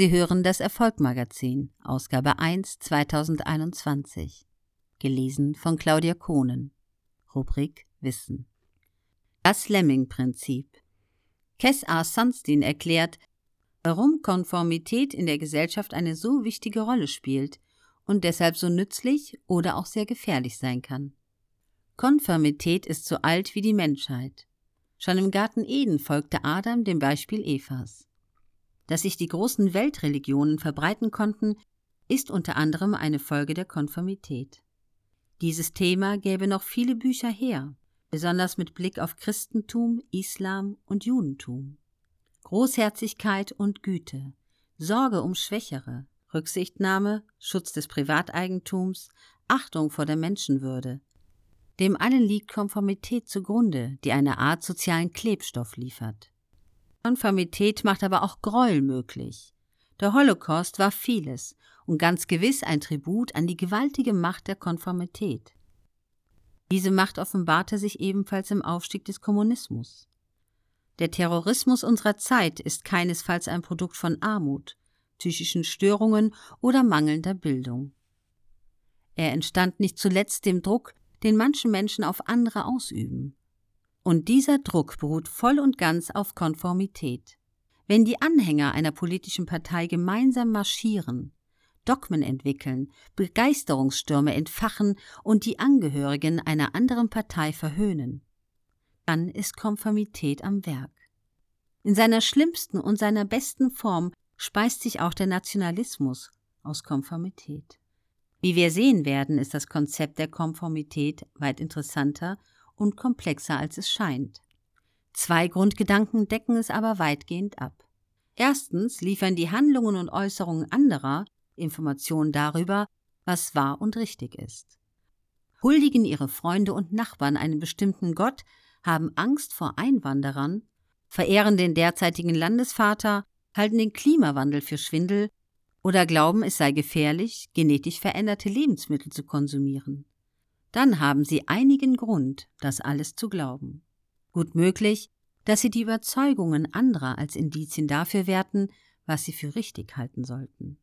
Sie hören das Erfolgmagazin, Ausgabe 1 2021. Gelesen von Claudia Kohnen. Rubrik Wissen. Das Lemming-Prinzip. Kes A. Sunstein erklärt, warum Konformität in der Gesellschaft eine so wichtige Rolle spielt und deshalb so nützlich oder auch sehr gefährlich sein kann. Konformität ist so alt wie die Menschheit. Schon im Garten Eden folgte Adam dem Beispiel Evas. Dass sich die großen Weltreligionen verbreiten konnten, ist unter anderem eine Folge der Konformität. Dieses Thema gäbe noch viele Bücher her, besonders mit Blick auf Christentum, Islam und Judentum. Großherzigkeit und Güte, Sorge um Schwächere, Rücksichtnahme, Schutz des Privateigentums, Achtung vor der Menschenwürde. Dem allen liegt Konformität zugrunde, die eine Art sozialen Klebstoff liefert. Konformität macht aber auch Gräuel möglich. Der Holocaust war vieles und ganz gewiss ein Tribut an die gewaltige Macht der Konformität. Diese Macht offenbarte sich ebenfalls im Aufstieg des Kommunismus. Der Terrorismus unserer Zeit ist keinesfalls ein Produkt von Armut, psychischen Störungen oder mangelnder Bildung. Er entstand nicht zuletzt dem Druck, den manche Menschen auf andere ausüben. Und dieser Druck beruht voll und ganz auf Konformität. Wenn die Anhänger einer politischen Partei gemeinsam marschieren, Dogmen entwickeln, Begeisterungsstürme entfachen und die Angehörigen einer anderen Partei verhöhnen, dann ist Konformität am Werk. In seiner schlimmsten und seiner besten Form speist sich auch der Nationalismus aus Konformität. Wie wir sehen werden, ist das Konzept der Konformität weit interessanter und komplexer als es scheint. Zwei Grundgedanken decken es aber weitgehend ab. Erstens liefern die Handlungen und Äußerungen anderer Informationen darüber, was wahr und richtig ist. Huldigen ihre Freunde und Nachbarn einem bestimmten Gott, haben Angst vor Einwanderern, verehren den derzeitigen Landesvater, halten den Klimawandel für Schwindel oder glauben, es sei gefährlich, genetisch veränderte Lebensmittel zu konsumieren dann haben Sie einigen Grund, das alles zu glauben. Gut möglich, dass Sie die Überzeugungen anderer als Indizien dafür werten, was Sie für richtig halten sollten.